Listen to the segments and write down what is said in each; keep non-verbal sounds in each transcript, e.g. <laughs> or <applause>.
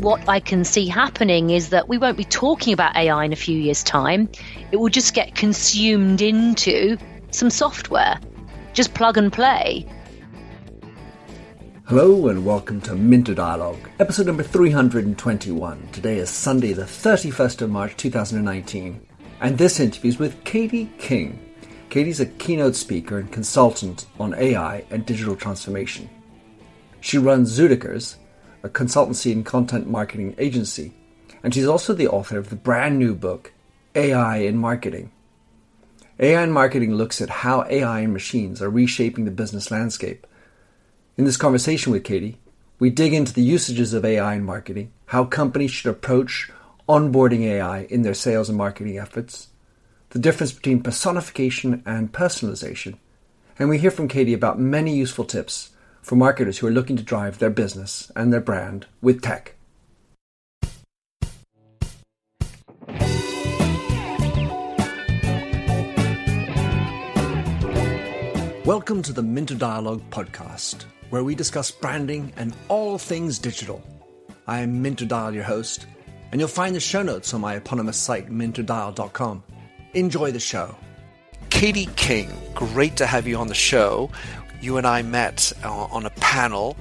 What I can see happening is that we won't be talking about AI in a few years' time. It will just get consumed into some software. Just plug and play. Hello and welcome to Minter Dialogue, episode number 321. Today is Sunday, the 31st of March 2019, and this interview is with Katie King. Katie's a keynote speaker and consultant on AI and digital transformation. She runs Zoodikers, a consultancy and content marketing agency, and she's also the author of the brand new book, AI in Marketing. AI in Marketing looks at how AI and machines are reshaping the business landscape. In this conversation with Katie, we dig into the usages of AI in marketing, how companies should approach onboarding AI in their sales and marketing efforts, the difference between personification and personalization, and we hear from Katie about many useful tips for marketers who are looking to drive their business and their brand with tech. Welcome to the Minter Dialogue podcast, where we discuss branding and all things digital. I am Minter Dial, your host, and you'll find the show notes on my eponymous site, minterdial.com. Enjoy the show. Katie King, great to have you on the show. You and I met uh, on a panel,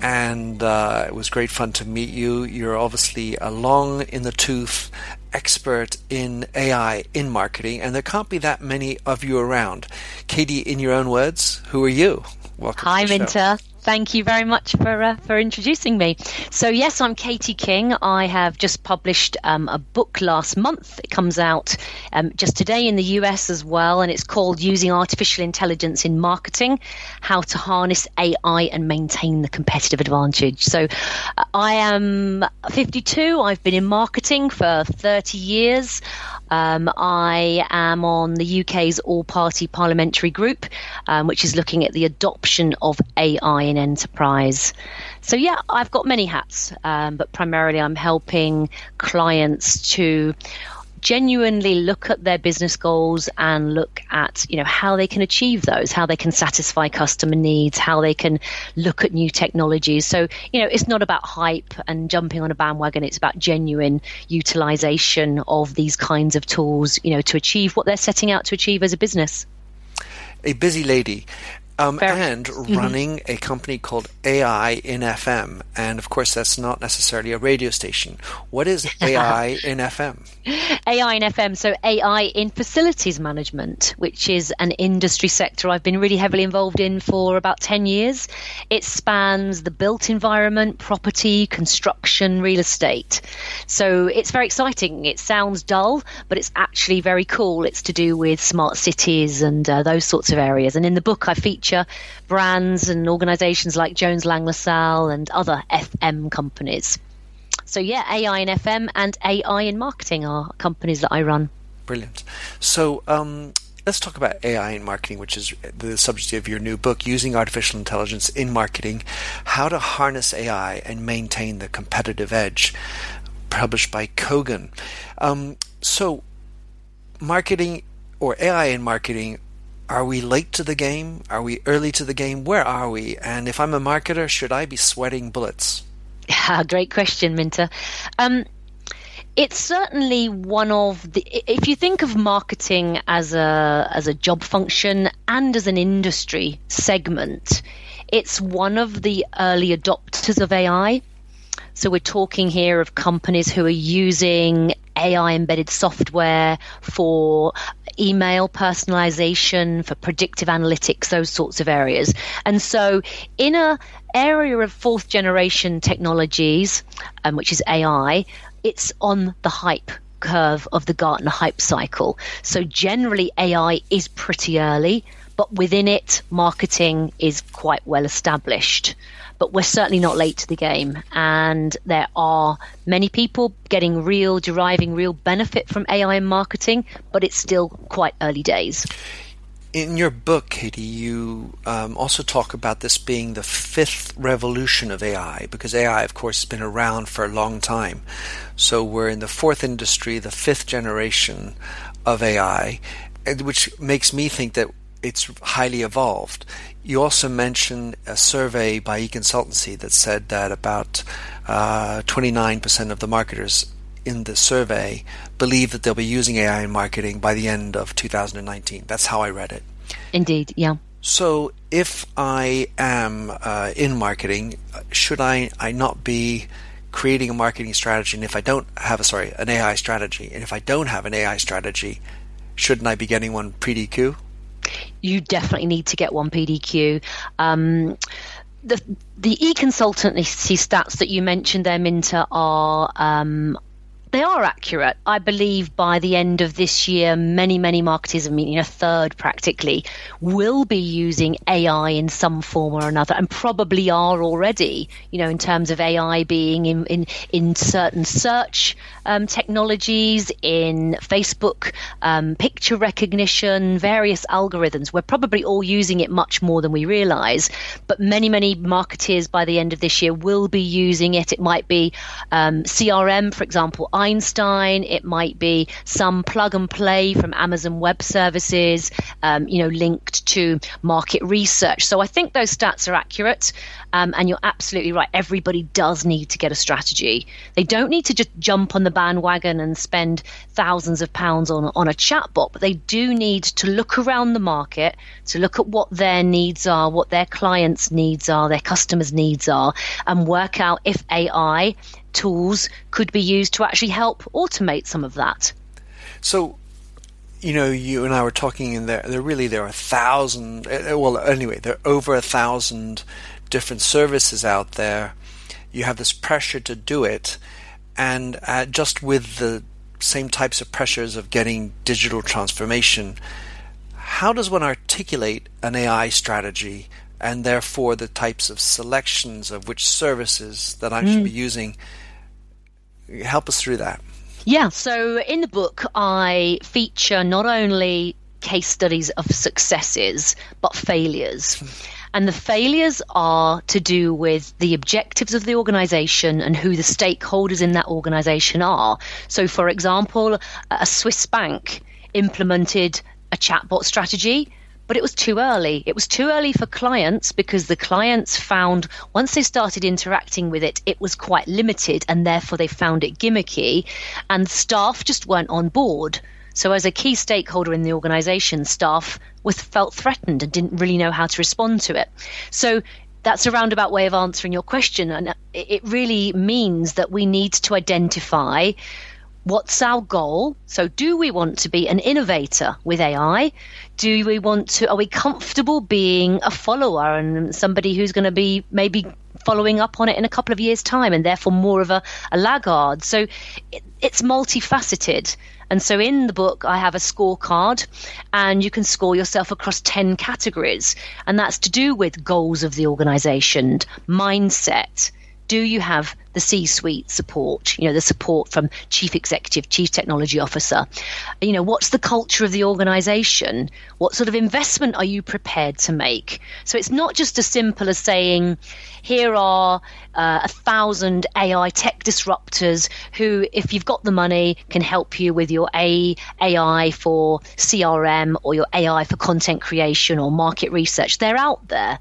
and uh, it was great fun to meet you. You're obviously a long in the tooth expert in AI in marketing, and there can't be that many of you around. Katie, in your own words, who are you? Welcome. Hi, Minter. Thank you very much for uh, for introducing me. So yes, I'm Katie King. I have just published um, a book last month. It comes out um, just today in the US as well, and it's called "Using Artificial Intelligence in Marketing: How to Harness AI and Maintain the Competitive Advantage." So uh, I am 52. I've been in marketing for 30 years. Um, I am on the UK's All Party Parliamentary Group, um, which is looking at the adoption of AI in enterprise. So, yeah, I've got many hats, um, but primarily I'm helping clients to genuinely look at their business goals and look at you know how they can achieve those how they can satisfy customer needs how they can look at new technologies so you know it's not about hype and jumping on a bandwagon it's about genuine utilization of these kinds of tools you know to achieve what they're setting out to achieve as a business a busy lady um, and mm-hmm. running a company called AI in FM. And of course, that's not necessarily a radio station. What is AI in FM? AI and FM, so AI in facilities management, which is an industry sector I've been really heavily involved in for about 10 years. It spans the built environment, property, construction, real estate. So it's very exciting. It sounds dull, but it's actually very cool. It's to do with smart cities and uh, those sorts of areas. And in the book, I feature brands and organizations like Jones Lang LaSalle and other FM companies. So, yeah, AI in FM and AI in marketing are companies that I run. Brilliant. So, um, let's talk about AI in marketing, which is the subject of your new book, Using Artificial Intelligence in Marketing How to Harness AI and Maintain the Competitive Edge, published by Kogan. Um, so, marketing or AI in marketing are we late to the game? Are we early to the game? Where are we? And if I'm a marketer, should I be sweating bullets? <laughs> Great question, Minter. Um, it's certainly one of the. If you think of marketing as a as a job function and as an industry segment, it's one of the early adopters of AI. So we're talking here of companies who are using AI embedded software for email personalization, for predictive analytics, those sorts of areas. And so, in a area of fourth generation technologies, um, which is AI, it's on the hype curve of the Gartner hype cycle. So, generally, AI is pretty early, but within it, marketing is quite well established but we're certainly not late to the game. And there are many people getting real, deriving real benefit from AI in marketing, but it's still quite early days. In your book, Katie, you um, also talk about this being the fifth revolution of AI, because AI, of course, has been around for a long time. So we're in the fourth industry, the fifth generation of AI, which makes me think that it's highly evolved. You also mentioned a survey by eConsultancy that said that about uh, 29% of the marketers in the survey believe that they'll be using AI in marketing by the end of 2019. That's how I read it. Indeed, yeah. So, if I am uh, in marketing, should I, I not be creating a marketing strategy? And if I don't have a sorry an AI strategy, and if I don't have an AI strategy, shouldn't I be getting one PDQ? You definitely need to get one PDQ. Um, the the e-consultancy stats that you mentioned there, Minter, are um, they are accurate. I believe by the end of this year, many, many marketers, I mean, a third practically, will be using AI in some form or another, and probably are already. You know, in terms of AI being in in, in certain search um, technologies, in Facebook um, picture recognition, various algorithms. We're probably all using it much more than we realise. But many, many marketers by the end of this year will be using it. It might be um, CRM, for example. Einstein. It might be some plug and play from Amazon Web Services, um, you know, linked to market research. So I think those stats are accurate. Um, and you're absolutely right. Everybody does need to get a strategy. They don't need to just jump on the bandwagon and spend thousands of pounds on, on a chatbot, but they do need to look around the market to look at what their needs are, what their clients' needs are, their customers' needs are, and work out if AI tools could be used to actually help automate some of that. So, you know, you and I were talking and there. There really there are a thousand. Eh, well, anyway, there are over a thousand different services out there. You have this pressure to do it, and uh, just with the same types of pressures of getting digital transformation, how does one articulate an AI strategy and therefore the types of selections of which services that I mm. should be using? Help us through that. Yeah, so in the book, I feature not only case studies of successes, but failures. And the failures are to do with the objectives of the organization and who the stakeholders in that organization are. So, for example, a Swiss bank implemented a chatbot strategy but it was too early. It was too early for clients because the clients found once they started interacting with it, it was quite limited and therefore they found it gimmicky and staff just weren't on board. So, as a key stakeholder in the organization, staff was felt threatened and didn't really know how to respond to it. So, that's a roundabout way of answering your question. And it really means that we need to identify What's our goal? So, do we want to be an innovator with AI? Do we want to, are we comfortable being a follower and somebody who's going to be maybe following up on it in a couple of years' time and therefore more of a, a laggard? So, it, it's multifaceted. And so in the book, I have a scorecard, and you can score yourself across 10 categories. And that's to do with goals of the organization, mindset, do you have the C-suite support? You know, the support from chief executive, chief technology officer. You know, what's the culture of the organization? What sort of investment are you prepared to make? So it's not just as simple as saying, here are uh, a thousand AI tech disruptors who, if you've got the money, can help you with your AI for CRM or your AI for content creation or market research. They're out there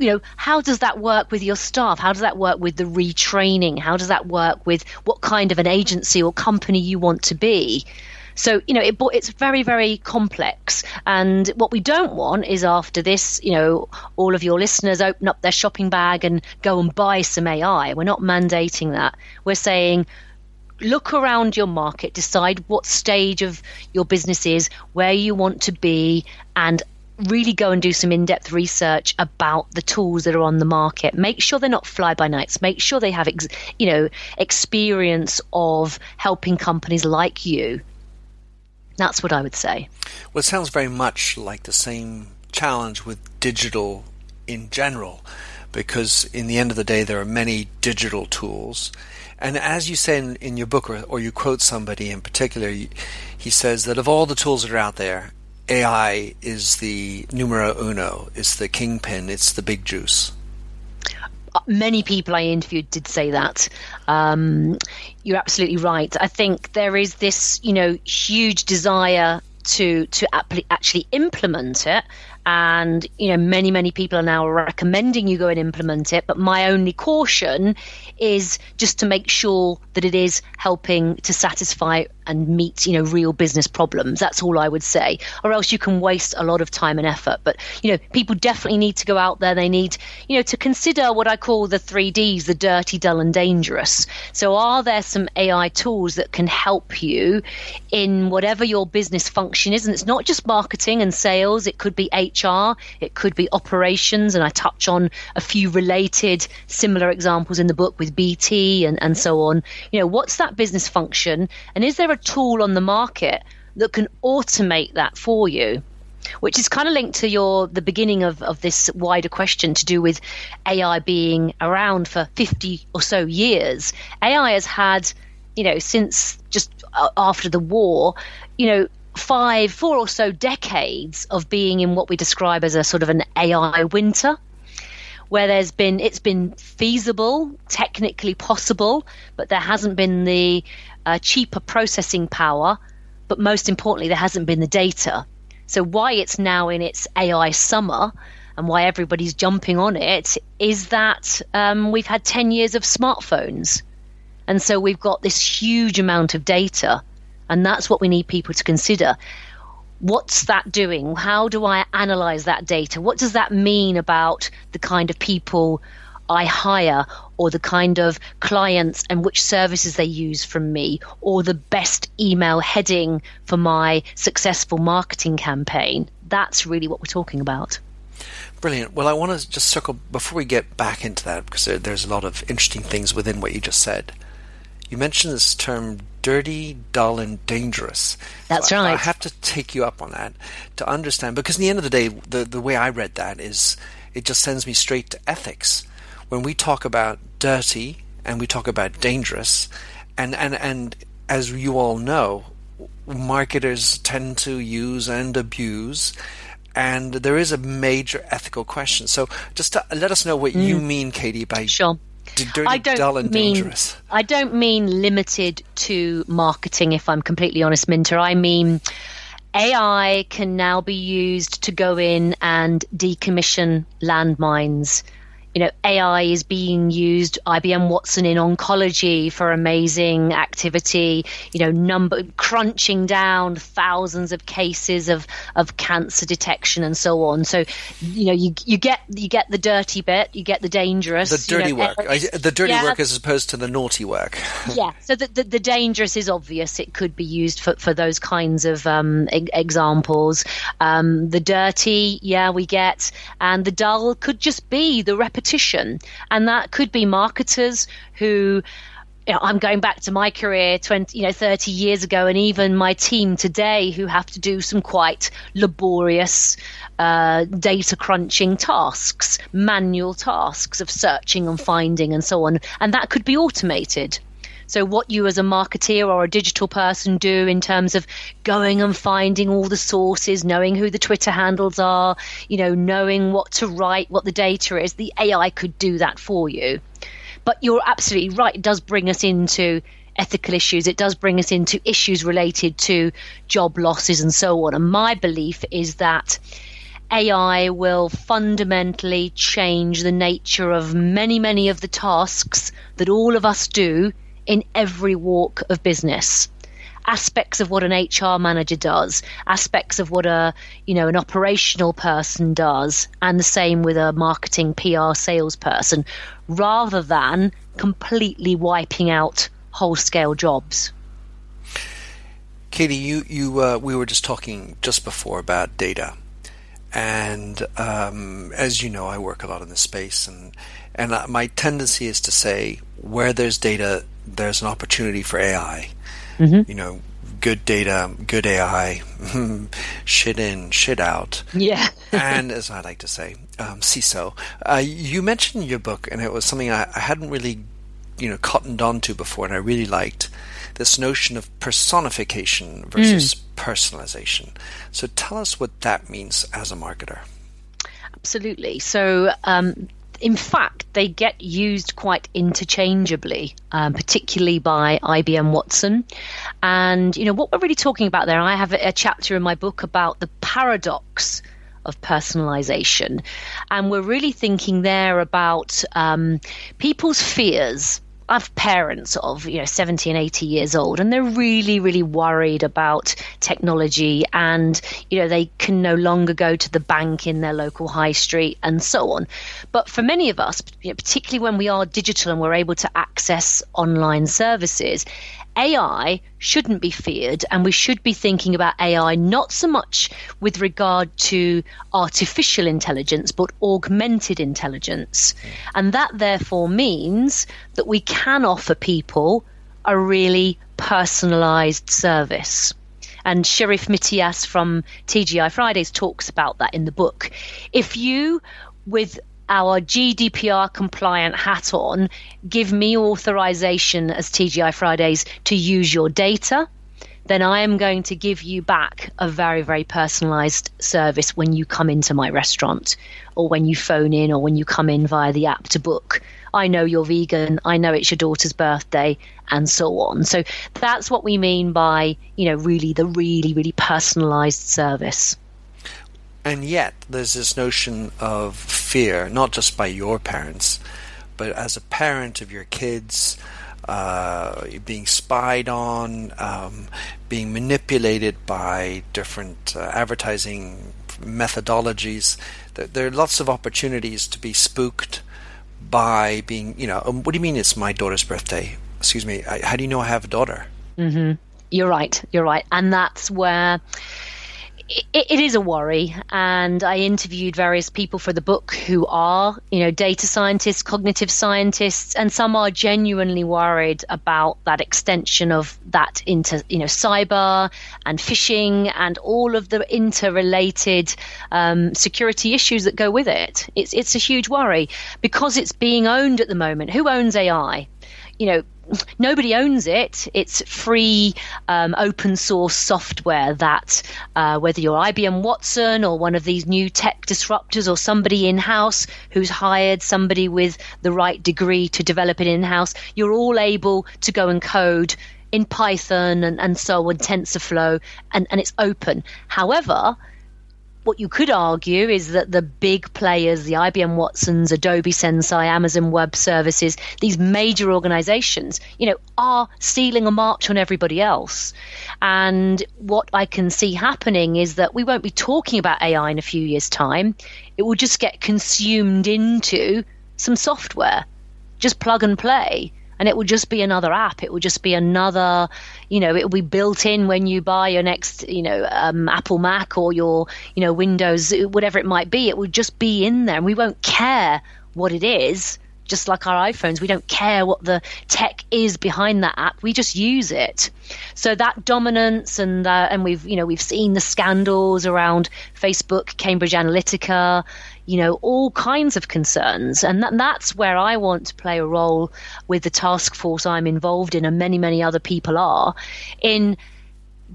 you know, how does that work with your staff? How does that work with the retraining? How does that work with what kind of an agency or company you want to be? So, you know, it, it's very, very complex. And what we don't want is after this, you know, all of your listeners open up their shopping bag and go and buy some AI. We're not mandating that. We're saying, look around your market, decide what stage of your business is, where you want to be, and really go and do some in-depth research about the tools that are on the market. Make sure they're not fly-by-nights. Make sure they have, ex- you know, experience of helping companies like you. That's what I would say. Well, it sounds very much like the same challenge with digital in general, because in the end of the day, there are many digital tools. And as you say in, in your book, or, or you quote somebody in particular, he says that of all the tools that are out there, AI is the numero uno, it's the kingpin, it's the big juice. Many people I interviewed did say that. Um, you're absolutely right. I think there is this, you know, huge desire to to actually implement it and you know many many people are now recommending you go and implement it. But my only caution is just to make sure that it is helping to satisfy and meet you know real business problems. That's all i would say. Or else you can waste a lot of time and effort. But you know people definitely need to go out there. They need you know to consider what i call the 3ds the dirty dull and dangerous. So are there some ai tools that can help you in whatever your business function is? And it's not just marketing and sales. It could be it could be operations, and I touch on a few related similar examples in the book with BT and, and so on. You know, what's that business function? And is there a tool on the market that can automate that for you? Which is kind of linked to your the beginning of, of this wider question to do with AI being around for 50 or so years. AI has had, you know, since just uh, after the war, you know, five, four or so decades of being in what we describe as a sort of an AI winter where there's been it's been feasible, technically possible, but there hasn't been the uh, cheaper processing power. But most importantly, there hasn't been the data. So why it's now in its AI summer and why everybody's jumping on it is that um, we've had 10 years of smartphones. And so we've got this huge amount of data and that's what we need people to consider. What's that doing? How do I analyze that data? What does that mean about the kind of people I hire or the kind of clients and which services they use from me or the best email heading for my successful marketing campaign? That's really what we're talking about. Brilliant. Well, I want to just circle before we get back into that because there's a lot of interesting things within what you just said. You mentioned this term dirty, dull, and dangerous. That's right. I, I have to take you up on that to understand because, in the end of the day, the, the way I read that is it just sends me straight to ethics. When we talk about dirty and we talk about dangerous, and, and, and as you all know, marketers tend to use and abuse and there is a major ethical question. So, just to, let us know what mm. you mean, Katie, by sure. Dirty, I don't dull, and mean, dangerous. I don't mean limited to marketing. If I'm completely honest, Minter, I mean. AI can now be used to go in and decommission landmines you know, AI is being used, IBM Watson in oncology for amazing activity, you know, number crunching down thousands of cases of, of cancer detection and so on. So, you know, you, you get, you get the dirty bit, you get the dangerous. The dirty you know, work. I, the dirty yeah, work as opposed to the naughty work. <laughs> yeah. So the, the, the, dangerous is obvious. It could be used for, for those kinds of um, e- examples. Um, the dirty, yeah, we get. And the dull could just be the repetition repetition. And that could be marketers who you know, I'm going back to my career 20, you know, 30 years ago, and even my team today who have to do some quite laborious uh, data crunching tasks, manual tasks of searching and finding and so on. And that could be automated. So, what you as a marketeer or a digital person do in terms of going and finding all the sources, knowing who the Twitter handles are, you know, knowing what to write, what the data is, the AI could do that for you. But you're absolutely right. It does bring us into ethical issues. It does bring us into issues related to job losses and so on. And my belief is that AI will fundamentally change the nature of many, many of the tasks that all of us do in every walk of business aspects of what an HR manager does, aspects of what a you know an operational person does, and the same with a marketing PR salesperson, rather than completely wiping out whole scale jobs. Katie, you you uh, we were just talking just before about data, and um, as you know, I work a lot in this space, and and uh, my tendency is to say where there's data, there's an opportunity for AI. Mm-hmm. You know, good data, good AI, shit in, shit out. Yeah. <laughs> and as I like to say, um, CISO. Uh, you mentioned your book, and it was something I, I hadn't really, you know, cottoned onto before, and I really liked this notion of personification versus mm. personalization. So tell us what that means as a marketer. Absolutely. So um, in fact, they get used quite interchangeably, um, particularly by IBM Watson. And, you know, what we're really talking about there, I have a, a chapter in my book about the paradox of personalization. And we're really thinking there about um, people's fears I've parents of you know 70 and 80 years old, and they're really, really worried about technology, and you know they can no longer go to the bank in their local high street and so on. But for many of us, you know, particularly when we are digital and we're able to access online services, AI shouldn't be feared, and we should be thinking about AI not so much with regard to artificial intelligence, but augmented intelligence. And that therefore means that we can offer people a really personalized service. And Sherif Mityas from TGI Fridays talks about that in the book. If you, with our GDPR compliant hat on, give me authorization as TGI Fridays to use your data, then I am going to give you back a very, very personalized service when you come into my restaurant or when you phone in or when you come in via the app to book. I know you're vegan, I know it's your daughter's birthday, and so on. So that's what we mean by, you know, really the really, really personalized service. And yet, there's this notion of fear, not just by your parents, but as a parent of your kids, uh, being spied on, um, being manipulated by different uh, advertising methodologies. There, there, are lots of opportunities to be spooked by being, you know, um, what do you mean it's my daughter's birthday? Excuse me, I, how do you know I have a daughter? Mm-hmm. You're right, you're right. And that's where it, it is a worry, and I interviewed various people for the book who are, you know, data scientists, cognitive scientists, and some are genuinely worried about that extension of that into, you know, cyber and phishing and all of the interrelated um, security issues that go with it. It's it's a huge worry because it's being owned at the moment. Who owns AI? You know, nobody owns it. It's free, um, open source software that, uh, whether you're IBM Watson or one of these new tech disruptors or somebody in house who's hired somebody with the right degree to develop it in house, you're all able to go and code in Python and, and so on, TensorFlow, and, and it's open. However, what you could argue is that the big players, the IBM Watsons, Adobe Sensei, Amazon Web Services, these major organizations, you know, are stealing a march on everybody else. And what I can see happening is that we won't be talking about AI in a few years' time. It will just get consumed into some software. Just plug and play and it will just be another app. It will just be another, you know, it will be built in when you buy your next, you know, um, Apple Mac or your, you know, Windows, whatever it might be. It will just be in there, and we won't care what it is. Just like our iPhones, we don't care what the tech is behind that app. We just use it. So that dominance, and uh, and we've you know we've seen the scandals around Facebook, Cambridge Analytica, you know, all kinds of concerns. And that, that's where I want to play a role with the task force I'm involved in, and many, many other people are, in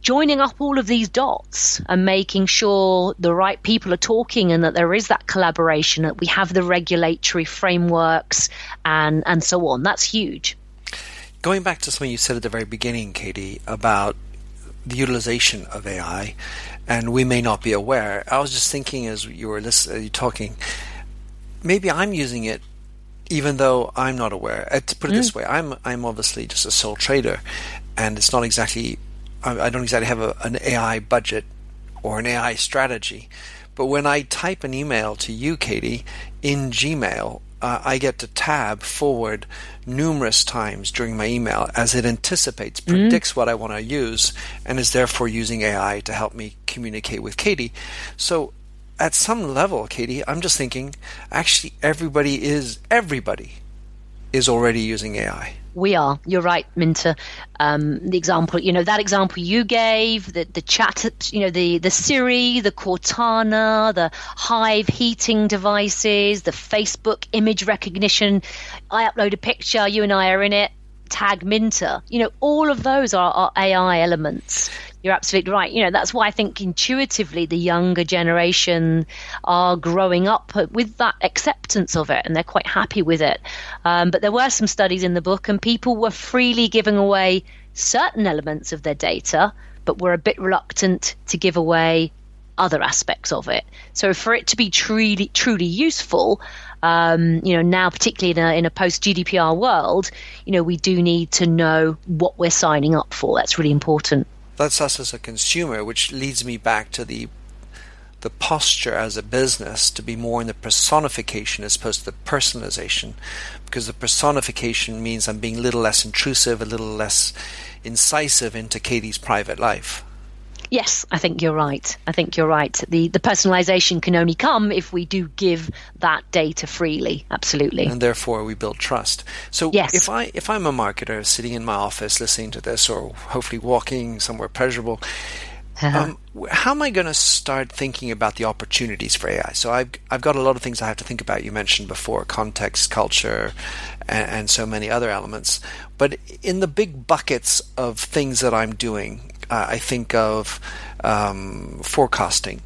joining up all of these dots and making sure the right people are talking and that there is that collaboration, that we have the regulatory frameworks and, and so on. That's huge. Going back to something you said at the very beginning, Katie, about the utilization of AI, and we may not be aware. I was just thinking as you were listening, uh, talking, maybe I'm using it even though I'm not aware. Uh, to put it mm. this way, I'm I'm obviously just a sole trader, and it's not exactly I, I don't exactly have a, an AI budget or an AI strategy. But when I type an email to you, Katie, in Gmail, uh, I get to tab forward numerous times during my email as it anticipates, mm-hmm. predicts mm. what I want to use, and is therefore using AI to help me communicate with Katie. So at some level, Katie, I'm just thinking actually everybody is everybody is already using AI. We are. You're right, Minter. Um, the example, you know, that example you gave, the the chat, you know, the the Siri, the Cortana, the Hive heating devices, the Facebook image recognition. I upload a picture, you and I are in it. Tag Minter. You know, all of those are, are AI elements you're absolutely right. You know, that's why I think intuitively the younger generation are growing up with that acceptance of it and they're quite happy with it. Um, but there were some studies in the book, and people were freely giving away certain elements of their data, but were a bit reluctant to give away other aspects of it. So for it to be truly truly useful, um, you know, now particularly in a, in a post GDPR world, you know, we do need to know what we're signing up for. That's really important. That's us as a consumer, which leads me back to the the posture as a business to be more in the personification as opposed to the personalization, because the personification means I'm being a little less intrusive, a little less incisive into Katie's private life. Yes, I think you're right. I think you're right. The the personalization can only come if we do give that data freely. Absolutely. And therefore we build trust. So yes. if I if I'm a marketer sitting in my office listening to this or hopefully walking somewhere pleasurable, uh-huh. um, how am I going to start thinking about the opportunities for AI? So I've I've got a lot of things I have to think about. You mentioned before context, culture, and, and so many other elements. But in the big buckets of things that I'm doing, uh, I think of um, forecasting.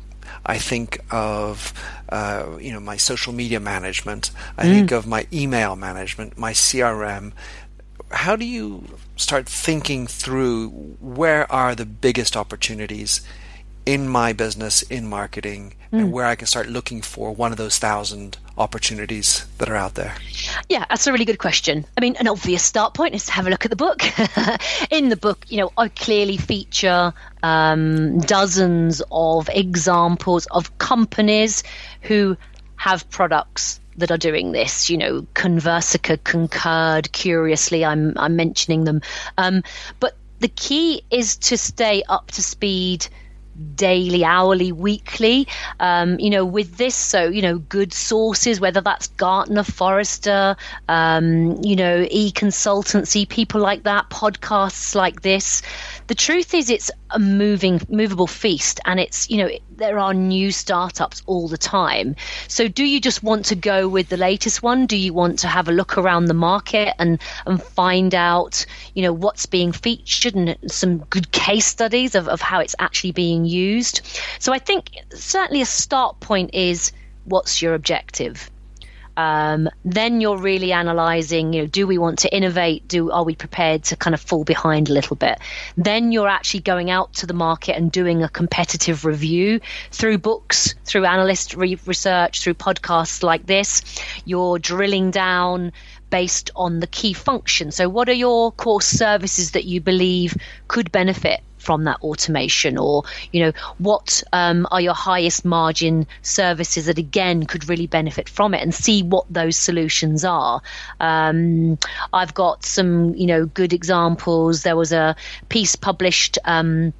I think of uh, you know my social media management. I mm. think of my email management, my CRM. How do you start thinking through where are the biggest opportunities in my business in marketing mm. and hmm. where I can start looking for one of those thousand opportunities that are out there? Yeah, that's a really good question. I mean, an obvious start point is to have a look at the book. <laughs> in the book, you know, I clearly feature um, dozens of examples of companies who have products that are doing this. You know, Conversica, Concured, Curiously, I'm I'm mentioning them. Um, but the key is to stay up to speed daily, hourly, weekly. Um, you know, with this, so you know, good sources, whether that's Gartner, Forrester, um, you know, e consultancy, people like that, podcasts like this. The truth is, it's a moving, movable feast, and it's you know, there are new startups all the time. So, do you just want to go with the latest one? Do you want to have a look around the market and and find out, you know, what's being featured and some good case studies of, of how it's actually being used. So I think certainly a start point is what's your objective? Um, then you're really analyzing you know do we want to innovate? Do are we prepared to kind of fall behind a little bit? Then you're actually going out to the market and doing a competitive review through books through analyst re- research through podcasts like this. You're drilling down based on the key function so what are your core services that you believe could benefit from that automation or you know what um, are your highest margin services that again could really benefit from it and see what those solutions are. Um, i've got some you know good examples. There was a piece published um,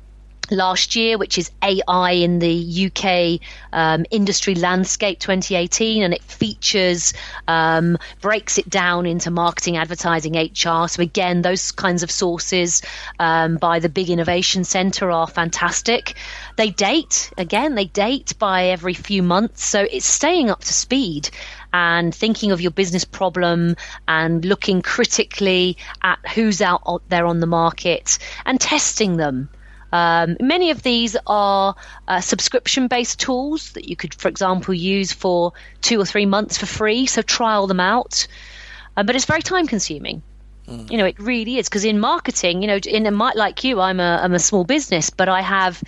last year, which is AI in the UK um, industry landscape 2018, and it features, um, breaks it down into marketing, advertising, HR. So, again, those kinds of sources um, by the Big Innovation Centre are fantastic. They date, again, they date by every few months. So, it's staying up to speed and thinking of your business problem and looking critically at who's out there on the market and testing them. Um, many of these are uh, subscription based tools that you could, for example, use for two or three months for free. So trial them out. Um, but it's very time consuming. Mm. You know, it really is because in marketing, you know, in a might like you, I'm a I'm a small business, but I have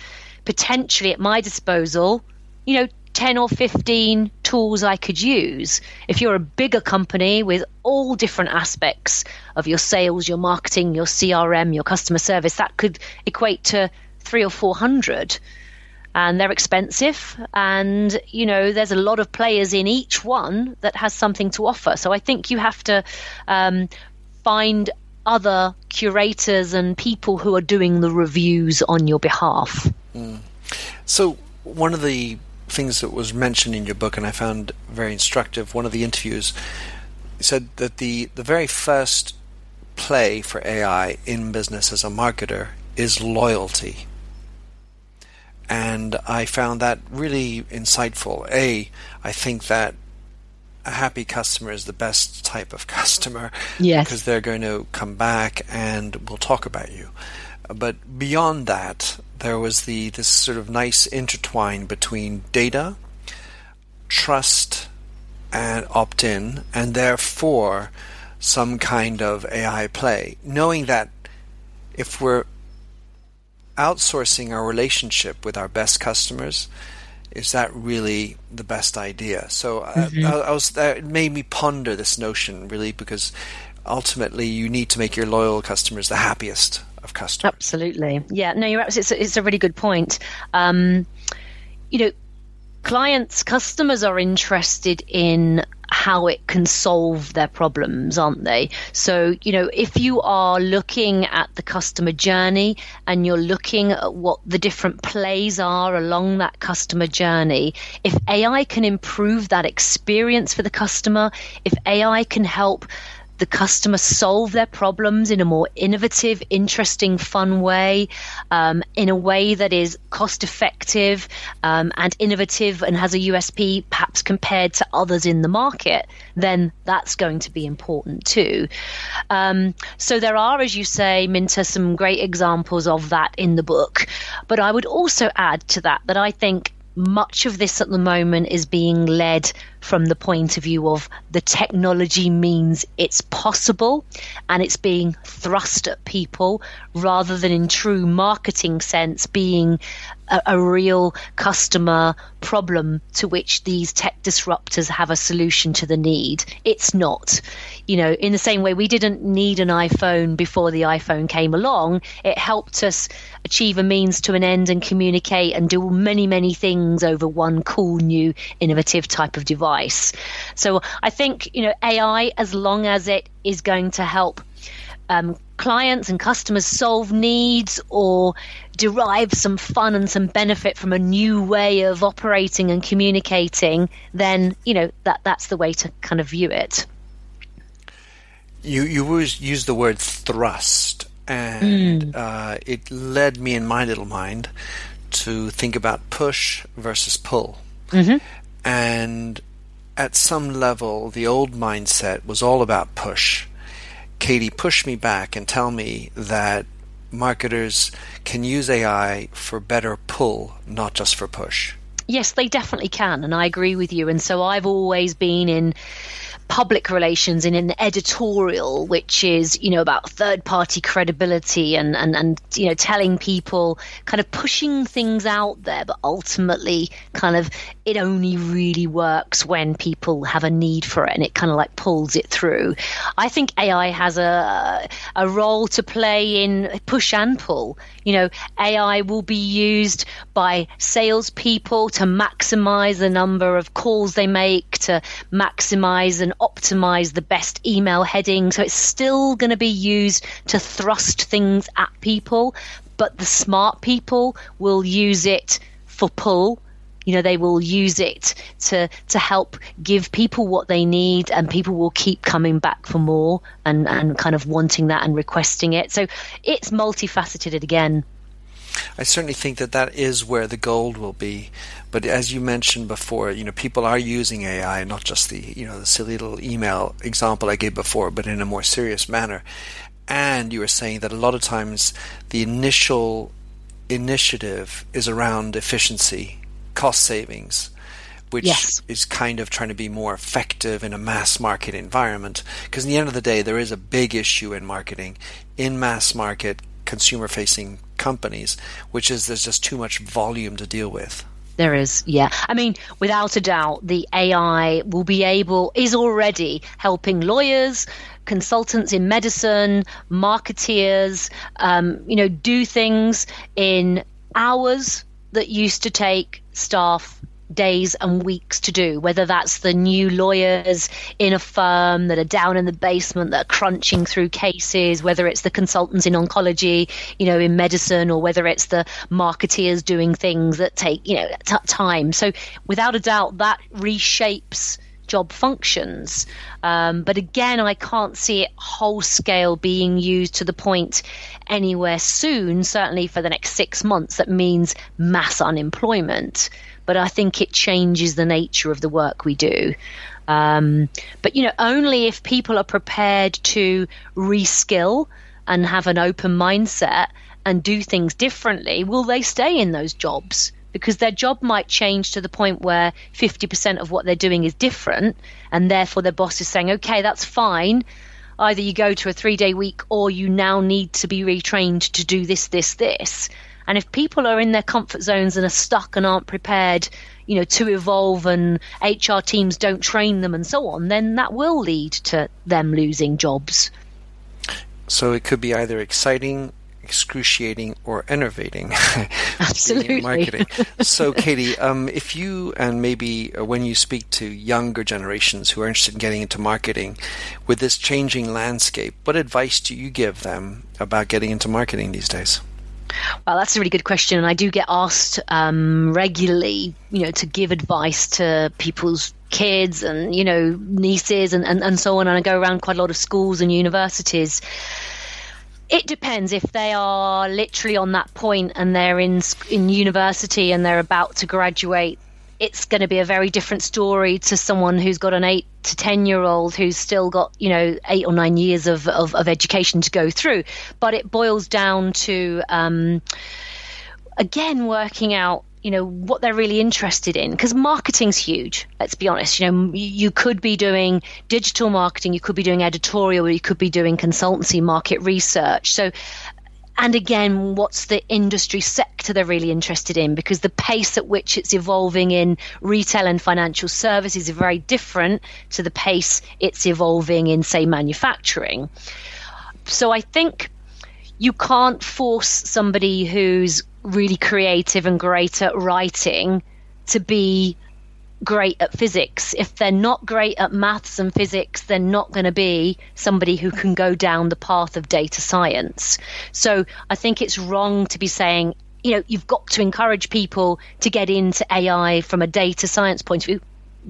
potentially at my disposal, you know, 10 or 15 tools I could use. If you're a bigger company with all different aspects of your sales, your marketing, your CRM, your customer service, that could equate to three or 400. And they're expensive. And, you know, there's a lot of players in each one that has something to offer. So I think you have to um, find other curators and people who are doing the reviews on your behalf. Mm. So, one of the things that was mentioned in your book, and I found very instructive. One of the interviews said that the the very first play for AI in business as a marketer is loyalty. And I found that really insightful. A, I think that a happy customer is the best type of <laughs> customer yes. because they're going to come back and will talk about you. But beyond that, there was the this sort of nice intertwine between data, trust, and opt-in, and therefore some kind of AI play, knowing that if we're outsourcing our relationship with our best customers, is that really the best idea? So uh, mm-hmm. I, I, was that made me ponder this notion really because ultimately you need to make your loyal customers the happiest of customers. Absolutely, yeah. No, you're absolutely. It's it's a really good point. Um, you know, clients, customers are interested in how it can solve their problems, aren't they? So, you know, if you are looking at the customer journey and you're looking at what the different plays are along that customer journey, if AI can improve that experience for the customer, if AI can help the customer solve their problems in a more innovative, interesting, fun way, um, in a way that is cost effective um, and innovative and has a USP perhaps compared to others in the market, then that's going to be important too. Um, so there are, as you say, Minter, some great examples of that in the book. But I would also add to that that I think much of this at the moment is being led from the point of view of the technology means it's possible and it's being thrust at people rather than in true marketing sense being a, a, real customer problem to which these tech disruptors have a solution to the need. It's not. You know, in the same way we didn't need an iPhone before the iPhone came along, it helped us achieve a means to an end and communicate and do many, many things over one cool new innovative type of device. So I think, you know, AI, as long as it is going to help um, clients and customers solve needs or derive some fun and some benefit from a new way of operating and communicating, then, you know, that, that's the way to kind of view it. You, you always use the word thrust, and mm. uh, it led me in my little mind to think about push versus pull. Mm-hmm. And at some level, the old mindset was all about push. Katie, push me back and tell me that marketers can use AI for better pull, not just for push. Yes, they definitely can, and I agree with you. And so I've always been in public relations in an editorial, which is, you know, about third party credibility and, and, and, you know, telling people kind of pushing things out there, but ultimately kind of it only really works when people have a need for it and it kind of like pulls it through. I think AI has a, a role to play in push and pull. You know, AI will be used by salespeople to maximize the number of calls they make, to maximize and optimize the best email heading. So it's still going to be used to thrust things at people, but the smart people will use it for pull. You know, they will use it to to help give people what they need, and people will keep coming back for more and and kind of wanting that and requesting it. So it's multifaceted again. I certainly think that that is where the gold will be. But as you mentioned before, you know, people are using AI, not just the you know the silly little email example I gave before, but in a more serious manner. And you were saying that a lot of times the initial initiative is around efficiency, cost savings, which yes. is kind of trying to be more effective in a mass market environment. Because in the end of the day, there is a big issue in marketing in mass market consumer facing companies, which is there's just too much volume to deal with. There is, yeah. I mean, without a doubt, the AI will be able, is already helping lawyers, consultants in medicine, marketeers, um, you know, do things in hours that used to take staff days and weeks to do, whether that's the new lawyers in a firm that are down in the basement that are crunching through cases, whether it's the consultants in oncology, you know, in medicine, or whether it's the marketeers doing things that take, you know, t- time. So without a doubt, that reshapes job functions. Um, but again, I can't see it whole scale being used to the point anywhere soon, certainly for the next six months, that means mass unemployment but I think it changes the nature of the work we do. Um, but you know, only if people are prepared to reskill and have an open mindset and do things differently, will they stay in those jobs? Because their job might change to the point where 50% of what they're doing is different, and therefore their boss is saying, okay, that's fine. Either you go to a three day week or you now need to be retrained to do this, this, this. And if people are in their comfort zones and are stuck and aren't prepared, you know, to evolve and HR teams don't train them and so on, then that will lead to them losing jobs. So it could be either exciting, excruciating, or enervating. <laughs> Absolutely. marketing. <laughs> so, Katie, um, if you and maybe uh, when you speak to younger generations who are interested in getting into marketing, with this changing landscape, what advice do you give them about getting into marketing these days? Well, that's a really good question, and I do get asked um, regularly, you know, to give advice to people's kids and you know nieces and, and, and so on. And I go around quite a lot of schools and universities. It depends if they are literally on that point and they're in in university and they're about to graduate it's going to be a very different story to someone who's got an eight to 10 year old who's still got, you know, eight or nine years of, of, of education to go through. But it boils down to, um, again, working out you know what they're really interested in. Because marketing's huge let's be honest. You know you could be doing digital marketing you could be doing editorial you could be doing consultancy market research. So and again, what's the industry sector they're really interested in? Because the pace at which it's evolving in retail and financial services is very different to the pace it's evolving in, say, manufacturing. So I think you can't force somebody who's really creative and great at writing to be great at physics. If they're not great at maths and physics, they're not going to be somebody who can go down the path of data science. So I think it's wrong to be saying, you know, you've got to encourage people to get into AI from a data science point of view.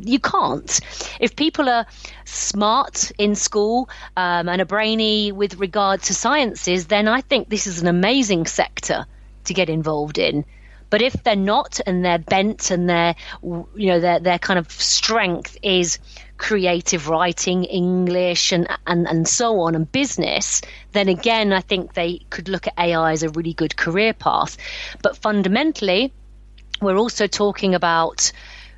You can't. If people are smart in school um, and are brainy with regard to sciences, then I think this is an amazing sector to get involved in. But if they're not and they're bent and their you know their their kind of strength is creative writing, English and, and, and so on and business, then again I think they could look at AI as a really good career path. But fundamentally, we're also talking about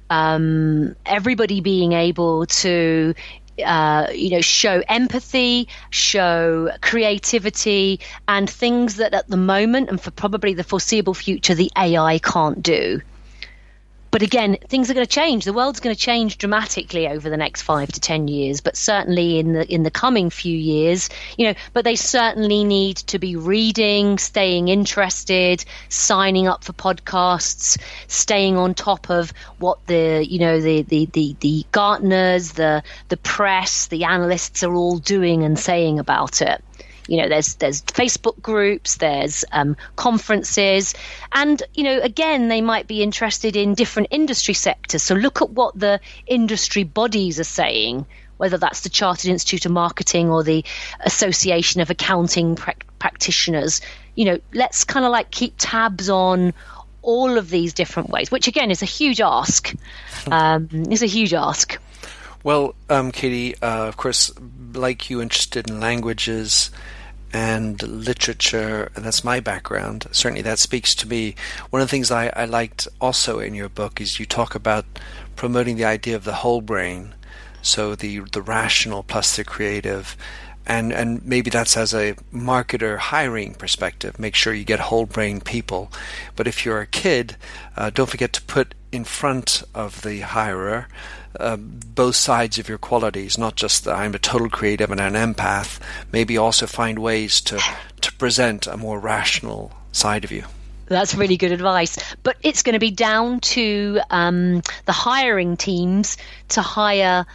um, everybody being able to uh, you know, show empathy, show creativity, and things that at the moment and for probably the foreseeable future the AI can't do. But again, things are going to change. The world's going to change dramatically over the next five to ten years. But certainly in the in the coming few years, you know. But they certainly need to be reading, staying interested, signing up for podcasts, staying on top of what the you know the the the, the Gartners, the the press, the analysts are all doing and saying about it you know there's there's facebook groups there's um, conferences. And you know again they might be interested in different industry sectors. So look at what the industry bodies are saying whether that's the chartered institute of marketing or the association of accounting pra- practitioners. You know let's kind of like keep tabs on all of these different ways which again is a huge ask. <laughs> Um, is a huge ask well, um, Katie, uh, of course, like you, interested in languages and literature. and That's my background. Certainly, that speaks to me. One of the things I, I liked also in your book is you talk about promoting the idea of the whole brain, so the the rational plus the creative. And, and maybe that's as a marketer hiring perspective. Make sure you get whole brain people. But if you're a kid, uh, don't forget to put in front of the hirer uh, both sides of your qualities, not just that I'm a total creative and an empath. Maybe also find ways to to present a more rational side of you. That's really good advice. But it's going to be down to um, the hiring teams to hire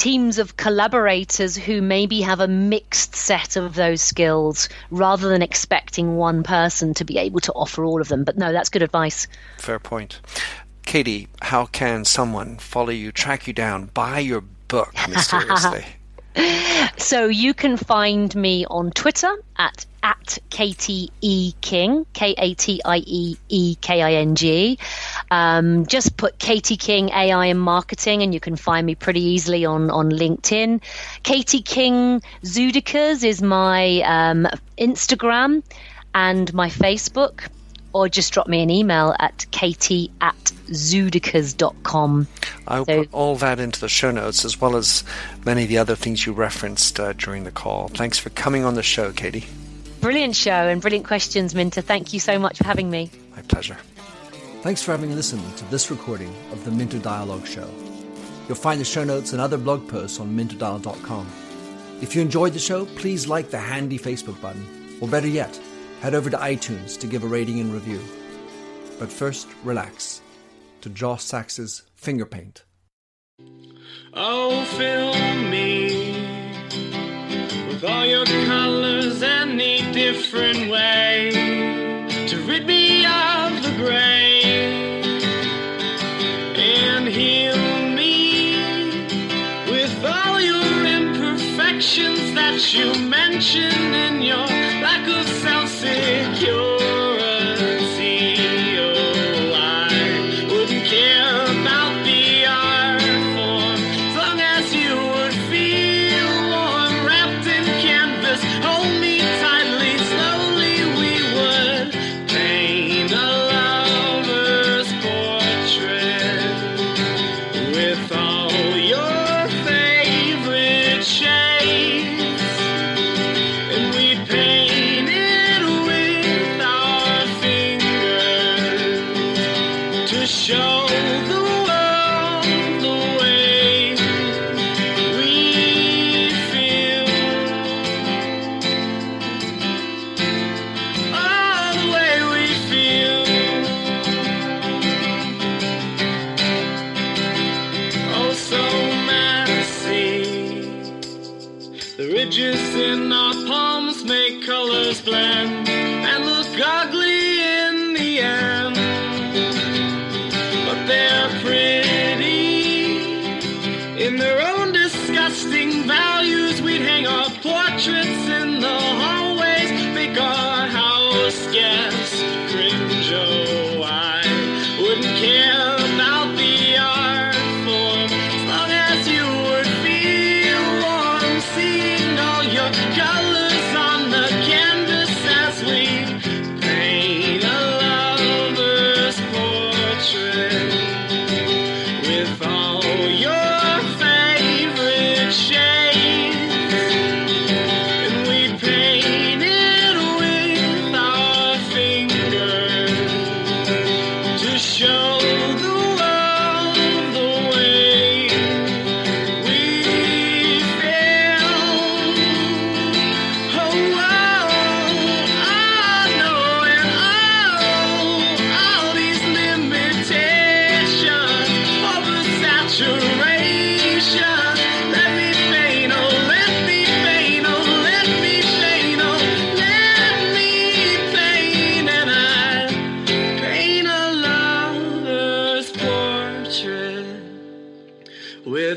teams of collaborators who maybe have a mixed set of those skills rather than expecting one person to be able to offer all of them. But no, that's good advice. Fair point. Katie, how can someone follow you, track you down, buy your book <laughs> mysteriously? so you can find me on Twitter at at Katie E King, K A T I E E K I N G. Um, just put Katie King AI and marketing, and you can find me pretty easily on on LinkedIn. Katie King Zoodikers is my um, Instagram. and my Facebook, or just drop me an email at katie at zoodikers.com. I'll so, put all that into the show notes as well as many of the other things you referenced uh, during the call. Thanks for coming on the show, Katie. Brilliant show and brilliant questions, Minter. Thank you so much for having me. My pleasure. Thanks for having listened to this recording of the Minter Dialogue Show. You'll find the show notes and other blog posts on minterdial.com. If you enjoyed the show, please like the handy Facebook button, or better yet, head over to iTunes to give a rating and review. But first, relax to Josh Sachs's Finger Paint. Oh, fill me with all your colors any different way to rid me of the gray and heal me with all your imperfections that you mention in your in their own disgusting values. We'd hang our portraits in My